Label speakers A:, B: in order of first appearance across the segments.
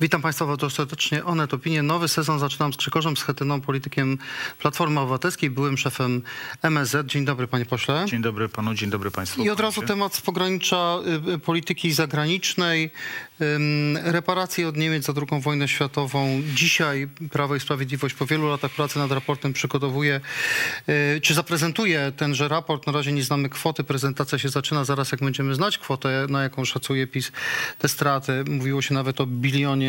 A: Witam Państwa bardzo serdecznie. Onet Opinie. Nowy sezon zaczynam z Grzegorzem Schetyną, politykiem Platformy Obywatelskiej, byłym szefem MSZ. Dzień dobry panie pośle.
B: Dzień dobry panu, dzień dobry państwu.
A: I od razu temat z pogranicza y, polityki zagranicznej. Reparacje od Niemiec za II wojnę światową. Dzisiaj Prawo i Sprawiedliwość po wielu latach pracy nad raportem przygotowuje, y, czy zaprezentuje tenże raport. Na razie nie znamy kwoty. Prezentacja się zaczyna zaraz, jak będziemy znać kwotę, na jaką szacuje PiS te straty. Mówiło się nawet o bilionie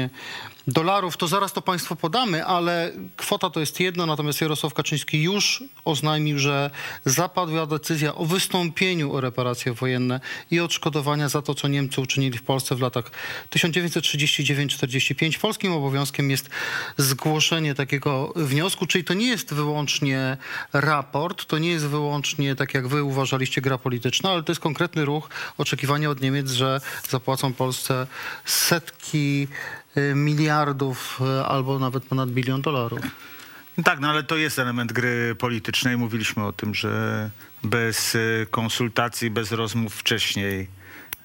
A: dolarów. To zaraz to państwu podamy, ale kwota to jest jedno. Natomiast Jarosław Kaczyński już oznajmił, że zapadła decyzja o wystąpieniu o reparacje wojenne i odszkodowania za to, co Niemcy uczynili w Polsce w latach 1939-45. Polskim obowiązkiem jest zgłoszenie takiego wniosku, czyli to nie jest wyłącznie raport, to nie jest wyłącznie, tak jak wy uważaliście, gra polityczna, ale to jest konkretny ruch, oczekiwanie od Niemiec, że zapłacą Polsce setki miliardów y, albo nawet ponad bilion dolarów.
B: Tak, no ale to jest element gry politycznej. Mówiliśmy o tym, że bez e, konsultacji, bez rozmów wcześniej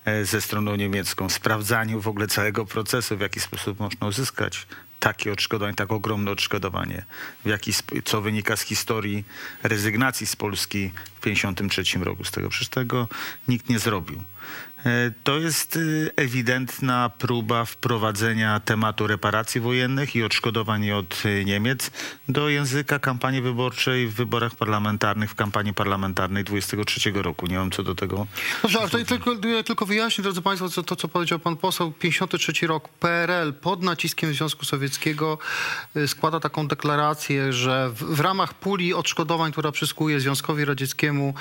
B: e, ze stroną niemiecką, sprawdzaniu w ogóle całego procesu, w jaki sposób można uzyskać takie odszkodowanie, tak ogromne odszkodowanie, w jaki, co wynika z historii rezygnacji z Polski w 1953 roku. Z tego przecież tego nikt nie zrobił. E, To jest y, ewidentna próba wprowadzenia tematu reparacji wojennych i odszkodowań od y, Niemiec do języka kampanii wyborczej w wyborach parlamentarnych, w kampanii parlamentarnej 23 roku. Nie mam co do tego.
A: Dobrze, ale to tylko, ja tylko wyjaśnię, drodzy Państwo, co, to, co powiedział Pan poseł. 53 rok PRL pod naciskiem Związku Sowieckiego y, składa taką deklarację, że w, w ramach puli odszkodowań, która przysługuje Związkowi Radzieckiemu,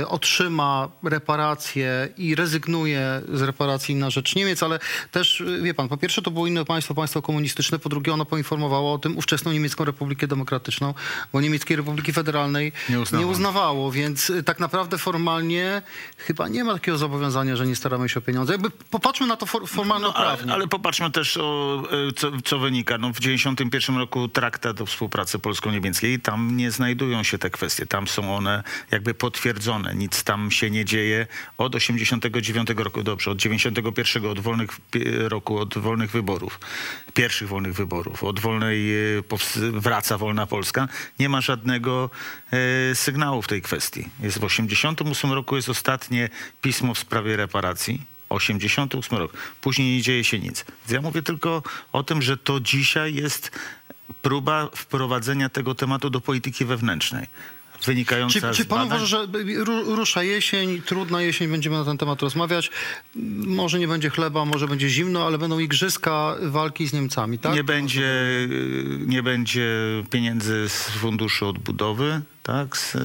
A: y, otrzyma reparacje i rezygnuje z reparacji na rzecz Niemiec, ale też, y, wie Pan, po pierwsze to było inne państwo, państwo komunistyczne, po drugie ono poinformowało o tym ówczesną Niemiecką Republikę Demokratyczną, bo Niemieckiej Republiki Federalnej
B: Nie uznawało.
A: nie uznawało, więc y, tak naprawdę formalnie chyba nie ma takiego zobowiązania, że nie staramy się o pieniądze. Jakby popatrzmy na to for,
B: No,
A: formalno-prawnie.
B: ale, ale popatrzmy też, o, e, co, co wynika. No, w 1991 roku traktat o współpracy polsko-niemieckiej, tam nie znajdują się te kwestie. Tam są one jakby potwierdzone. Nic tam się nie dzieje od 89 roku, dobrze, od 91 od wolnych, roku, od wolnych wyborów, pierwszych wolnych wyborów, od wolnej, e, wraca wolna Polska. Nie ma żadnego e, sygnału w tej kwestii. Jest w 88 roku jest ostatnie pismo w sprawie reparacji. 88 rok. Później nie dzieje się nic. Ja mówię tylko o tym, że to dzisiaj jest próba wprowadzenia tego tematu do polityki wewnętrznej. Wynikająca
A: Czy, czy
B: z
A: pan
B: badań.
A: uważa, że ru- rusza jesień, trudna jesień, będziemy na ten temat rozmawiać. Może nie będzie chleba, może będzie zimno, ale będą igrzyska walki z Niemcami, tak?
B: Nie będzie, nie będzie pieniędzy z funduszu odbudowy, tak? Z,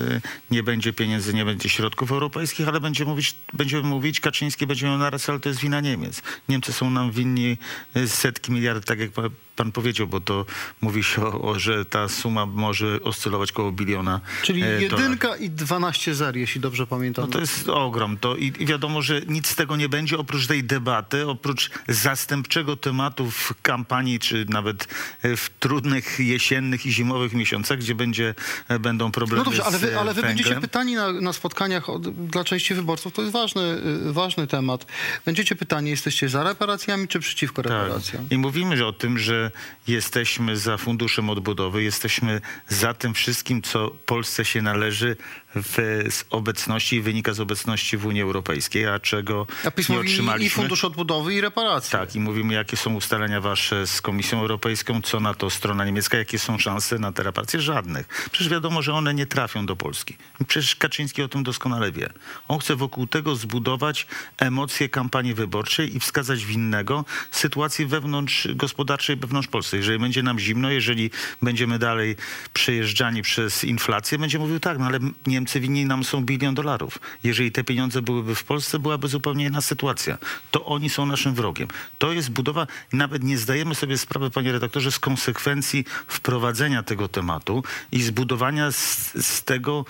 B: nie będzie pieniędzy, nie będzie środków europejskich, ale będzie mówić, będziemy mówić, Kaczyński będzie miał naraz, ale to jest wina Niemiec. Niemcy są nam winni y, setki miliardów, tak jak pa- pan powiedział, bo to mówi się, o, że ta suma może oscylować koło biliona
A: Czyli
B: e, dolarów.
A: jedynka i 12 zer, jeśli dobrze pamiętam.
B: No to jest ogrom. To i, I wiadomo, że nic z tego nie będzie oprócz tej debaty, oprócz zastępczego tematu w kampanii, czy nawet e, w trudnych jesiennych i zimowych miesiącach, gdzie będzie, e, będą problemy
A: No dobrze, ale wy,
B: e,
A: ale wy będziecie pytani na, na spotkaniach od, dla części wyborców. To jest ważny, y, ważny temat. Będziecie pytani, jesteście za reparacjami czy przeciwko reparacjom?
B: Tak. I mówimy o tym, że jesteśmy za funduszem odbudowy, jesteśmy za tym wszystkim, co Polsce się należy w, z obecności i wynika z obecności w Unii Europejskiej, a czego
A: A
B: nie
A: mówi i
B: otrzymaliśmy.
A: fundusz odbudowy i reparacje.
B: Tak, i mówimy, jakie są ustalenia wasze z Komisją Europejską, co na to strona niemiecka, jakie są szanse na te reparacje? Żadnych. Przecież wiadomo, że one nie trafią do Polski. Przecież Kaczyński o tym doskonale wie. On chce wokół tego zbudować emocje kampanii wyborczej i wskazać winnego sytuacji wewnątrz gospodarczej wewnątrz Polski. Jeżeli będzie nam zimno, jeżeli będziemy dalej przejeżdżani przez inflację, będzie mówił tak, no ale Niemcy winni nam są bilion dolarów. Jeżeli te pieniądze byłyby w Polsce, byłaby zupełnie inna sytuacja. To oni są naszym wrogiem. To jest budowa, nawet nie zdajemy sobie sprawy, panie redaktorze, z konsekwencji wprowadzenia tego tematu i zbudowania z tego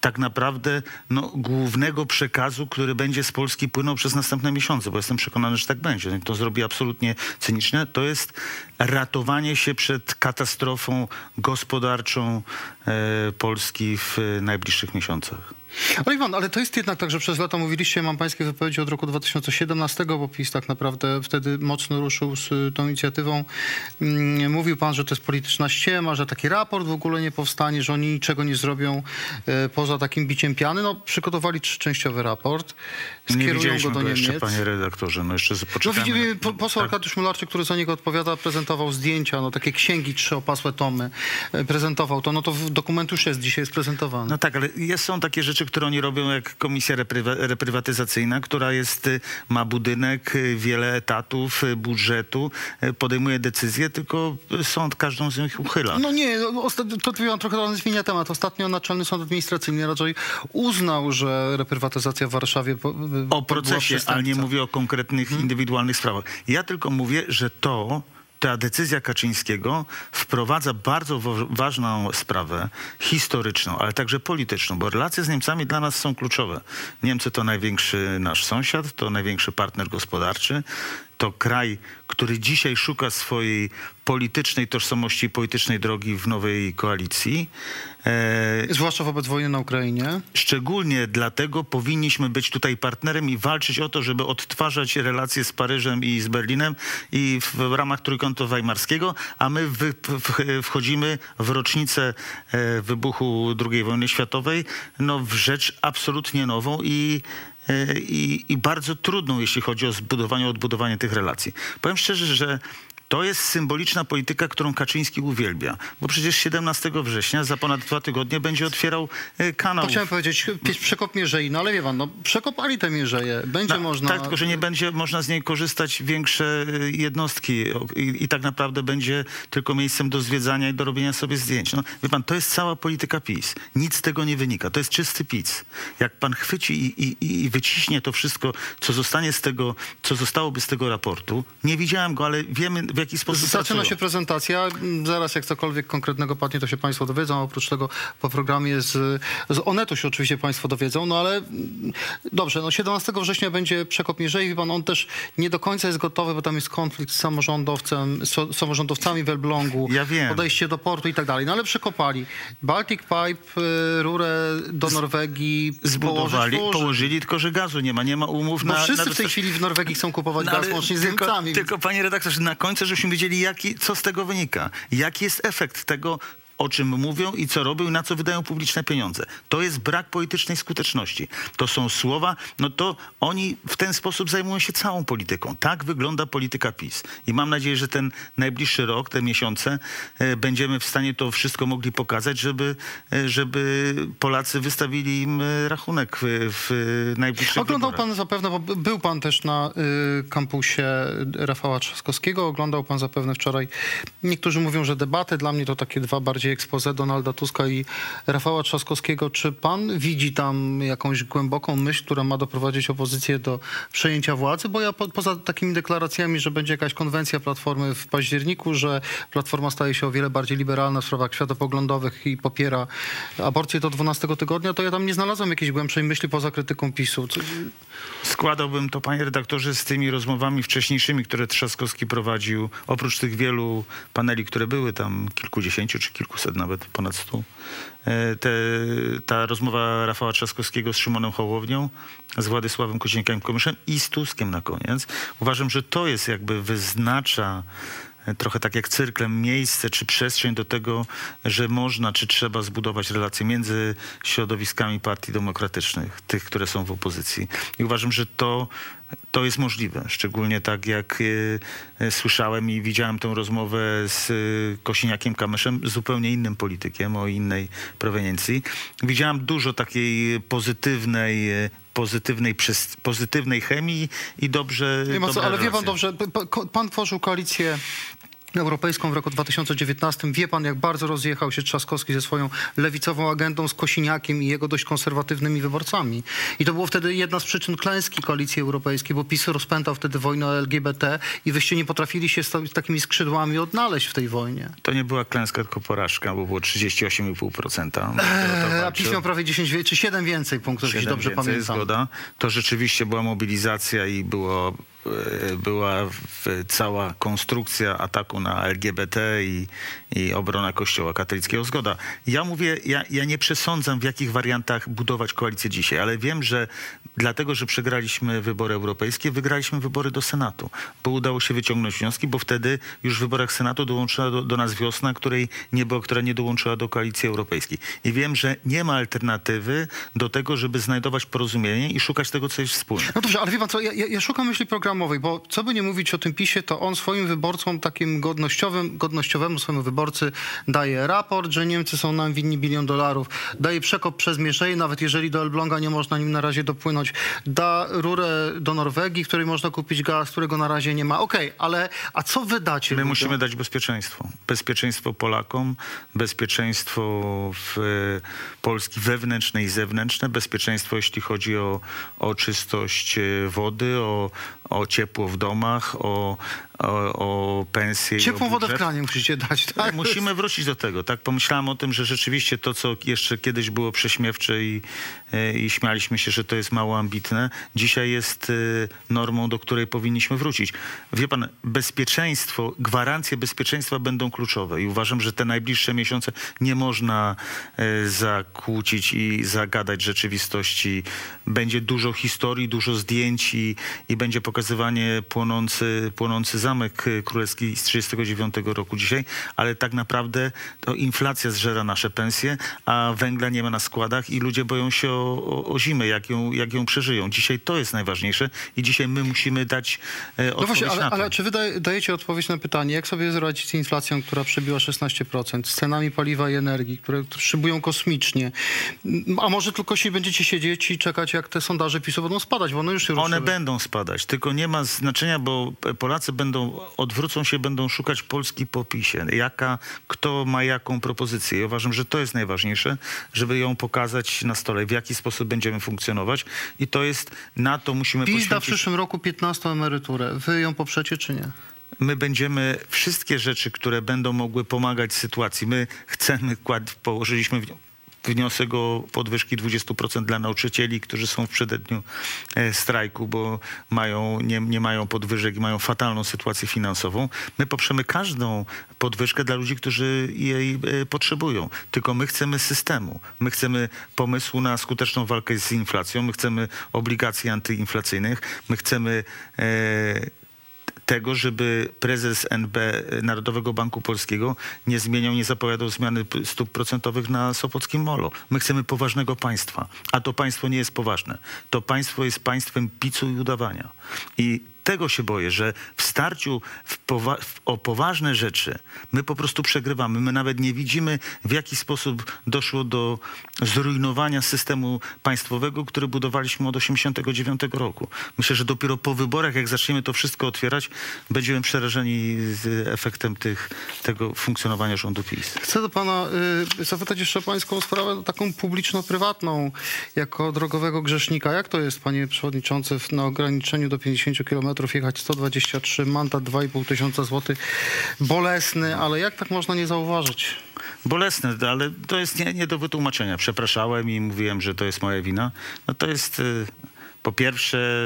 B: tak naprawdę no, głównego przekazu, który będzie z Polski płynął przez następne miesiące, bo jestem przekonany, że tak będzie. To zrobi absolutnie cyniczne. To jest ratowanie się przed katastrofą gospodarczą, e, Polski w e, najbliższych miesiącach.
A: Ale Iwan, ale to jest jednak tak, że przez lata mówiliście, mam pańskie wypowiedzi od roku 2017, bo PiS tak naprawdę wtedy mocno ruszył z y, tą inicjatywą. Mm, Mówił pan, że to jest polityczna ściema, że taki raport w ogóle nie powstanie, że oni niczego nie zrobią e, poza takim biciem piany. No, przygotowali trzyczęściowy raport,
B: Nie
A: skierują go
B: widzieliśmy
A: do
B: go jeszcze,
A: Niemiec.
B: panie redaktorze. No jeszcze
A: No
B: poczekamy.
A: widzimy,
B: na-
A: po- poseł
B: tak.
A: Arkadiusz Mularczyk, który za niego odpowiada, prezentował zdjęcia, no takie księgi trzyopasłe tomy, e, prezentował to, no to w- dokument już jest, dzisiaj jest prezentowany.
B: No tak, ale jest, są takie rzeczy, które oni robią jak komisja reprywa, reprywatyzacyjna, która jest, y, ma budynek, y, wiele etatów, y, budżetu, podejmuje decyzje, tylko sąd każdą z nich uchyla.
A: No nie, no, to to trochę zmienia temat. Ostatnio Naczelny Sąd Administracyjny raczej uznał, że reprywatyzacja w Warszawie po,
B: o procesie, ale nie mówię o konkretnych indywidualnych sprawach. Ja tylko mówię, że to, ta decyzja Kaczyńskiego wprowadza bardzo wa- ważną sprawę historyczną, ale także polityczną, bo relacje z Niemcami dla nas są kluczowe. Niemcy to największy nasz sąsiad, to największy partner gospodarczy. To kraj, który dzisiaj szuka swojej politycznej tożsamości i politycznej drogi w nowej koalicji. E,
A: Zwłaszcza wobec wojny na Ukrainie.
B: Szczególnie dlatego powinniśmy być tutaj partnerem i walczyć o to, żeby odtwarzać relacje z Paryżem i z Berlinem i w, w ramach Trójkątu Weimarskiego, a my wy, w, wchodzimy w rocznicę e, wybuchu II wojny światowej no, w rzecz absolutnie nową i i, i bardzo trudną, jeśli chodzi o zbudowanie, odbudowanie tych relacji. Powiem szczerze, że to jest symboliczna polityka, którą Kaczyński uwielbia, bo przecież 17 września za ponad dwa tygodnie będzie otwierał e, kanał.
A: To chciałem powiedzieć, przekop mierzei, no ale wie pan, no przekopali te mierzeje. Będzie
B: No,
A: można...
B: Tak, tylko że nie będzie można z niej korzystać większe y, jednostki i, i tak naprawdę będzie tylko miejscem do zwiedzania i do robienia sobie zdjęć. No, wie pan, to jest cała polityka PiS. Nic z tego nie wynika. To jest czysty PiS. Jak pan chwyci i, i, i wyciśnie to wszystko, co zostanie z tego, co zostałoby z tego raportu, nie widziałem go, ale wiemy jaki sposób
A: Zaczyna
B: pracują.
A: się prezentacja. Zaraz jak cokolwiek konkretnego padnie, to się Państwo dowiedzą. Oprócz tego po programie z, z Onetu się oczywiście Państwo dowiedzą. No ale mm, dobrze, no 17 września będzie przekop Mierzei. Wie Pan, on też nie do końca jest gotowy, bo tam jest konflikt z samorządowcem, z samorządowcami w Elblągu.
B: Ja wiem.
A: Podejście do portu i tak dalej. No ale przekopali. Baltic Pipe, y, rurę do Norwegii
B: Zbudowali,
A: położyć,
B: położyli, tylko że gazu nie ma, nie ma umów
A: Bo
B: na...
A: wszyscy
B: na
A: w tej chwili w Norwegii chcą kupować
B: No,
A: gaz, łącznie z
B: tylko,
A: Niemcami.
B: Tylko, panie redaktorze, na końcu, żebyśmy wiedzieli, jaki, co z tego wynika. Jaki jest efekt tego, o czym mówią i co robią i na co wydają publiczne pieniądze. To jest brak politycznej skuteczności. To są słowa, no to oni w ten sposób zajmują się całą polityką. Tak wygląda polityka PiS. I mam nadzieję, że ten najbliższy rok, te miesiące, e, będziemy w stanie to wszystko mogli pokazać, żeby, e, żeby Polacy wystawili im e, rachunek w, w najbliższych
A: Oglądał
B: wyborach.
A: pan zapewne, bo by- był pan też na y, kampusie Rafała Trzaskowskiego, oglądał pan zapewne wczoraj. Niektórzy mówią, że debaty, dla mnie to takie dwa bardziej expose Donalda Tuska i Rafała Trzaskowskiego. Czy pan widzi tam jakąś głęboką myśl, która ma doprowadzić opozycję do przejęcia władzy? Bo ja po, poza takimi deklaracjami, że będzie jakaś konwencja Platformy w październiku, że Platforma staje się o wiele bardziej liberalna w sprawach światopoglądowych i popiera aborcję do 12 tygodnia, to ja tam nie znalazłem jakiejś głębszej myśli poza krytyką PiSu. Co-
B: Składałbym to, panie redaktorze, z tymi rozmowami wcześniejszymi, które Trzaskowski prowadził, oprócz tych wielu paneli, które były tam, kilkudziesięciu czy kilkuset nawet, ponad stu. E, Te, ta rozmowa Rafała Trzaskowskiego z Szymonem Hołownią, z Władysławem Kosiniakiem-Kamyszem i z Tuskiem na koniec. Uważam, że to jest jakby wyznacza trochę tak jak cyrklem miejsce czy przestrzeń do tego, że można czy trzeba zbudować relacje między środowiskami partii demokratycznych, tych, które są w opozycji. I uważam, że to, to jest możliwe. Szczególnie tak jak e, e, słyszałem i widziałem tę rozmowę z e, Kosiniakiem Kamyszem, zupełnie innym politykiem, o innej proweniencji. Widziałem dużo takiej pozytywnej e, pozytywnej, pozytywnej chemii i dobrze
A: Nie ma co, ale wie pan dobrze, pan tworzył koalicję Europejską w roku 2019. Wie pan, jak bardzo rozjechał się Trzaskowski ze swoją lewicową agendą z Kosiniakiem i jego dość konserwatywnymi wyborcami. I to było wtedy jedna z przyczyn klęski koalicji europejskiej, bo PiS rozpętał wtedy wojnę o LGBT i wyście nie potrafili się z, takimi skrzydłami odnaleźć w tej wojnie.
B: To nie była klęska, tylko porażka, bo było 38,5%.
A: Eee, a PiS miał prawie 10 wie- czy 7 więcej punktów, jeśli dobrze
B: więcej,
A: pamiętam.
B: Zgoda. To rzeczywiście była mobilizacja i było była w, cała konstrukcja ataku na LGBT i, i obrona Kościoła katolickiego. Zgoda. Ja mówię, ja, ja nie przesądzam w jakich wariantach budować koalicję dzisiaj, ale wiem, że dlatego, że przegraliśmy wybory europejskie, wygraliśmy wybory do Senatu, bo udało się wyciągnąć wnioski, bo wtedy już w wyborach Senatu dołączyła do, do nas wiosna, której nie było, która nie dołączyła do koalicji europejskiej. I wiem, że nie ma alternatywy do tego, żeby znajdować porozumienie i szukać tego, co jest wspólne.
A: No dobrze, ale wie pan co, ja, ja, szukam myśli programowej, bo co by nie mówić o tym PiSie, to on swoim wyborcom takim godnościowym, godnościowemu swojemu wyborcy daje raport, że Niemcy są nam winni bilion dolarów, daje przekop przez Mierzeję, nawet jeżeli do Elbląga nie można nim na razie dopłynąć, da rurę do Norwegii, której można kupić gaz, którego na razie nie ma. Okej, ale a co wy dacie?
B: My
A: ludziom?
B: musimy dać bezpieczeństwo. Bezpieczeństwo Polakom, bezpieczeństwo w e, Polski wewnętrzne i zewnętrzne, bezpieczeństwo jeśli chodzi o, o czystość e, wody, o, o ciepło w domach, o, o, o o
A: Ciepłą wodę w kranie musicie dać, tak?
B: Musimy wrócić do tego, tak? Pomyślałem o tym, że rzeczywiście to, co jeszcze kiedyś było prześmiewcze i, e, i śmialiśmy się, że to jest mało ambitne, dzisiaj jest e, normą, do której powinniśmy wrócić. Wie pan, bezpieczeństwo, gwarancje bezpieczeństwa będą kluczowe i uważam, że te najbliższe miesiące nie można e, zakłócić i zagadać rzeczywistości. Będzie dużo historii, dużo zdjęć i, i będzie pokazywanie płonący, płonący zamek e, królewski z 39 roku dzisiaj, ale tak naprawdę to inflacja zżera nasze pensje, a węgla nie ma na składach i ludzie boją się o, o, o zimę, jak ją, jak ją przeżyją. Dzisiaj to jest najważniejsze i dzisiaj my musimy dać e,
A: No
B: odpowiedź
A: właśnie, ale,
B: na to.
A: ale czy wy daj- dajecie odpowiedź na pytanie, jak sobie zradzić z inflacją, która przebiła 16%, z cenami paliwa i energii, które szybują kosmicznie? A może tylko się będziecie siedzieć i czekać, jak te sondaże PiSu będą spadać, bo one już się
B: One
A: ruszyły.
B: będą spadać, tylko nie ma znaczenia, bo Polacy będą, odwrócą się, będą szukać Polski po PiSie. Jaka, kto ma jaką propozycję. Ja uważam, że to jest najważniejsze, żeby ją pokazać na stole, w jaki sposób będziemy funkcjonować i to jest, na to musimy
A: PiS da w
B: poświęcić...
A: przyszłym roku 15 emeryturę. Wy ją poprzecie czy nie?
B: My będziemy wszystkie rzeczy, które będą mogły pomagać sytuacji. My chcemy, kład, położyliśmy w- wniosek o podwyżki 20% dla nauczycieli, którzy są w przededniu e, strajku, bo mają, nie, nie mają podwyżek i mają fatalną sytuację finansową. My poprzemy każdą podwyżkę dla ludzi, którzy jej e, potrzebują. Tylko my chcemy systemu. My chcemy pomysłu na skuteczną walkę z inflacją. My chcemy obligacji antyinflacyjnych. My chcemy e, tego, żeby prezes NB Narodowego Banku Polskiego nie zmieniał, nie zapowiadał zmiany stóp procentowych na Sopockim Molo. My chcemy poważnego państwa, a to państwo nie jest poważne. To państwo jest państwem picu i udawania. I tego się boję, że w starciu w powa- w, o poważne rzeczy my po prostu przegrywamy. My nawet nie widzimy, w jaki sposób doszło do zrujnowania systemu państwowego, który budowaliśmy od 1989 roku. Myślę, że dopiero po wyborach, jak zaczniemy to wszystko otwierać, będziemy przerażeni efektem tych, tego funkcjonowania rządu PiS.
A: Chcę do pana y, zapytać jeszcze pańską sprawę taką publiczno-prywatną, jako drogowego grzesznika. Jak to jest, panie przewodniczący, na ograniczeniu do 50 km jechać 123, mandat 2,5 tysiąca złotych, bolesny, ale jak tak można nie zauważyć?
B: Bolesne, ale to jest nie, nie do wytłumaczenia. Przepraszałem i mówiłem, że to jest moja wina. No to jest... Po pierwsze,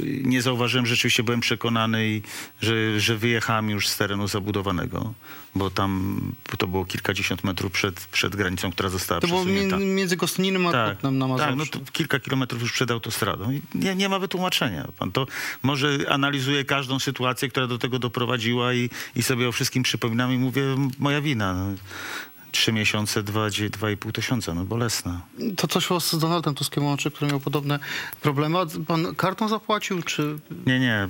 B: nie zauważyłem, rzeczywiście byłem przekonany, i, że, że wyjechałem już z terenu zabudowanego, bo tam to było kilkadziesiąt metrów przed, przed granicą, która została
A: To było między Gostyninem a Kutnem na Mazowszu.
B: tak, no kilka kilometrów już przed autostradą. I nie, nie ma wytłumaczenia. Pan to może analizuje każdą sytuację, która do tego doprowadziła i, i sobie o wszystkim przypominam i mówię, moja wina. Trzy miesiące, dwa, dwa i pół tysiąca, no bolesne.
A: To coś was z Donaldem Tuskiem łączy, który miał podobne problemy. A Pan kartą zapłacił, czy...
B: Nie, nie, e,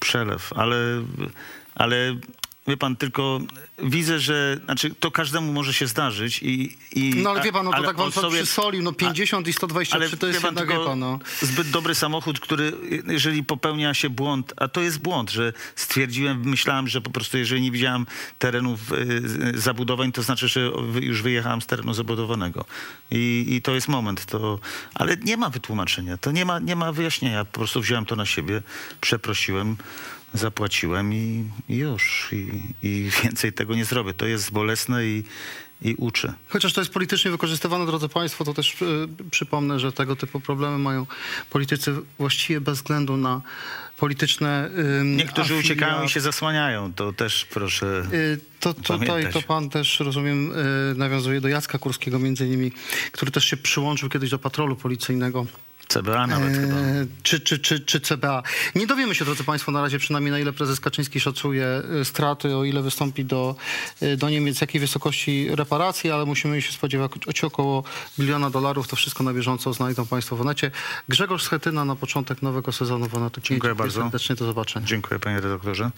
B: przelew, ale, ale wie pan, tylko widzę, że znaczy, to każdemu może się zdarzyć i... i
A: No ale wie pan, no to tak wam pan przysolił, no 50 i 123 to jest
B: pan,
A: jednak, pan, no.
B: zbyt dobry samochód, który, jeżeli popełnia się błąd, a to jest błąd, że stwierdziłem, myślałem, że po prostu jeżeli nie widziałem terenów y, zabudowań, to znaczy, że już wyjechałem z terenu zabudowanego. I, I to jest moment, to, ale nie ma wytłumaczenia, to nie ma, nie ma wyjaśnienia, po prostu wziąłem to na siebie, przeprosiłem. Zapłaciłem i, i już. I, I więcej tego nie zrobię. To jest bolesne i, i uczy.
A: Chociaż to jest politycznie wykorzystywane, drodzy Państwo, to też y, przypomnę, że tego typu problemy mają politycy właściwie bez względu na polityczne ym,
B: Niektórzy uciekają i się zasłaniają. To też proszę.
A: Y, To tutaj
B: Pamiętać.
A: to pan też, rozumiem, y, nawiązuje do Jacka Kurskiego między innymi, który też się przyłączył kiedyś do patrolu policyjnego.
B: CBA nawet chyba.
A: E, czy, czy, czy, czy CBA. Nie dowiemy się, drodzy Państwo, na razie przynajmniej na ile prezes Kaczyński szacuje y, straty, o ile wystąpi do, y, do Niemiec, jakiej wysokości reparacji, ale musimy się spodziewać około biliona dolarów. To wszystko na bieżąco znajdą Państwo w necie. Grzegorz Schetyna na początek nowego sezonu w Onetu.
B: Dziękuję bardzo.
A: Serdecznie do zobaczenia.
B: Dziękuję panie redaktorze.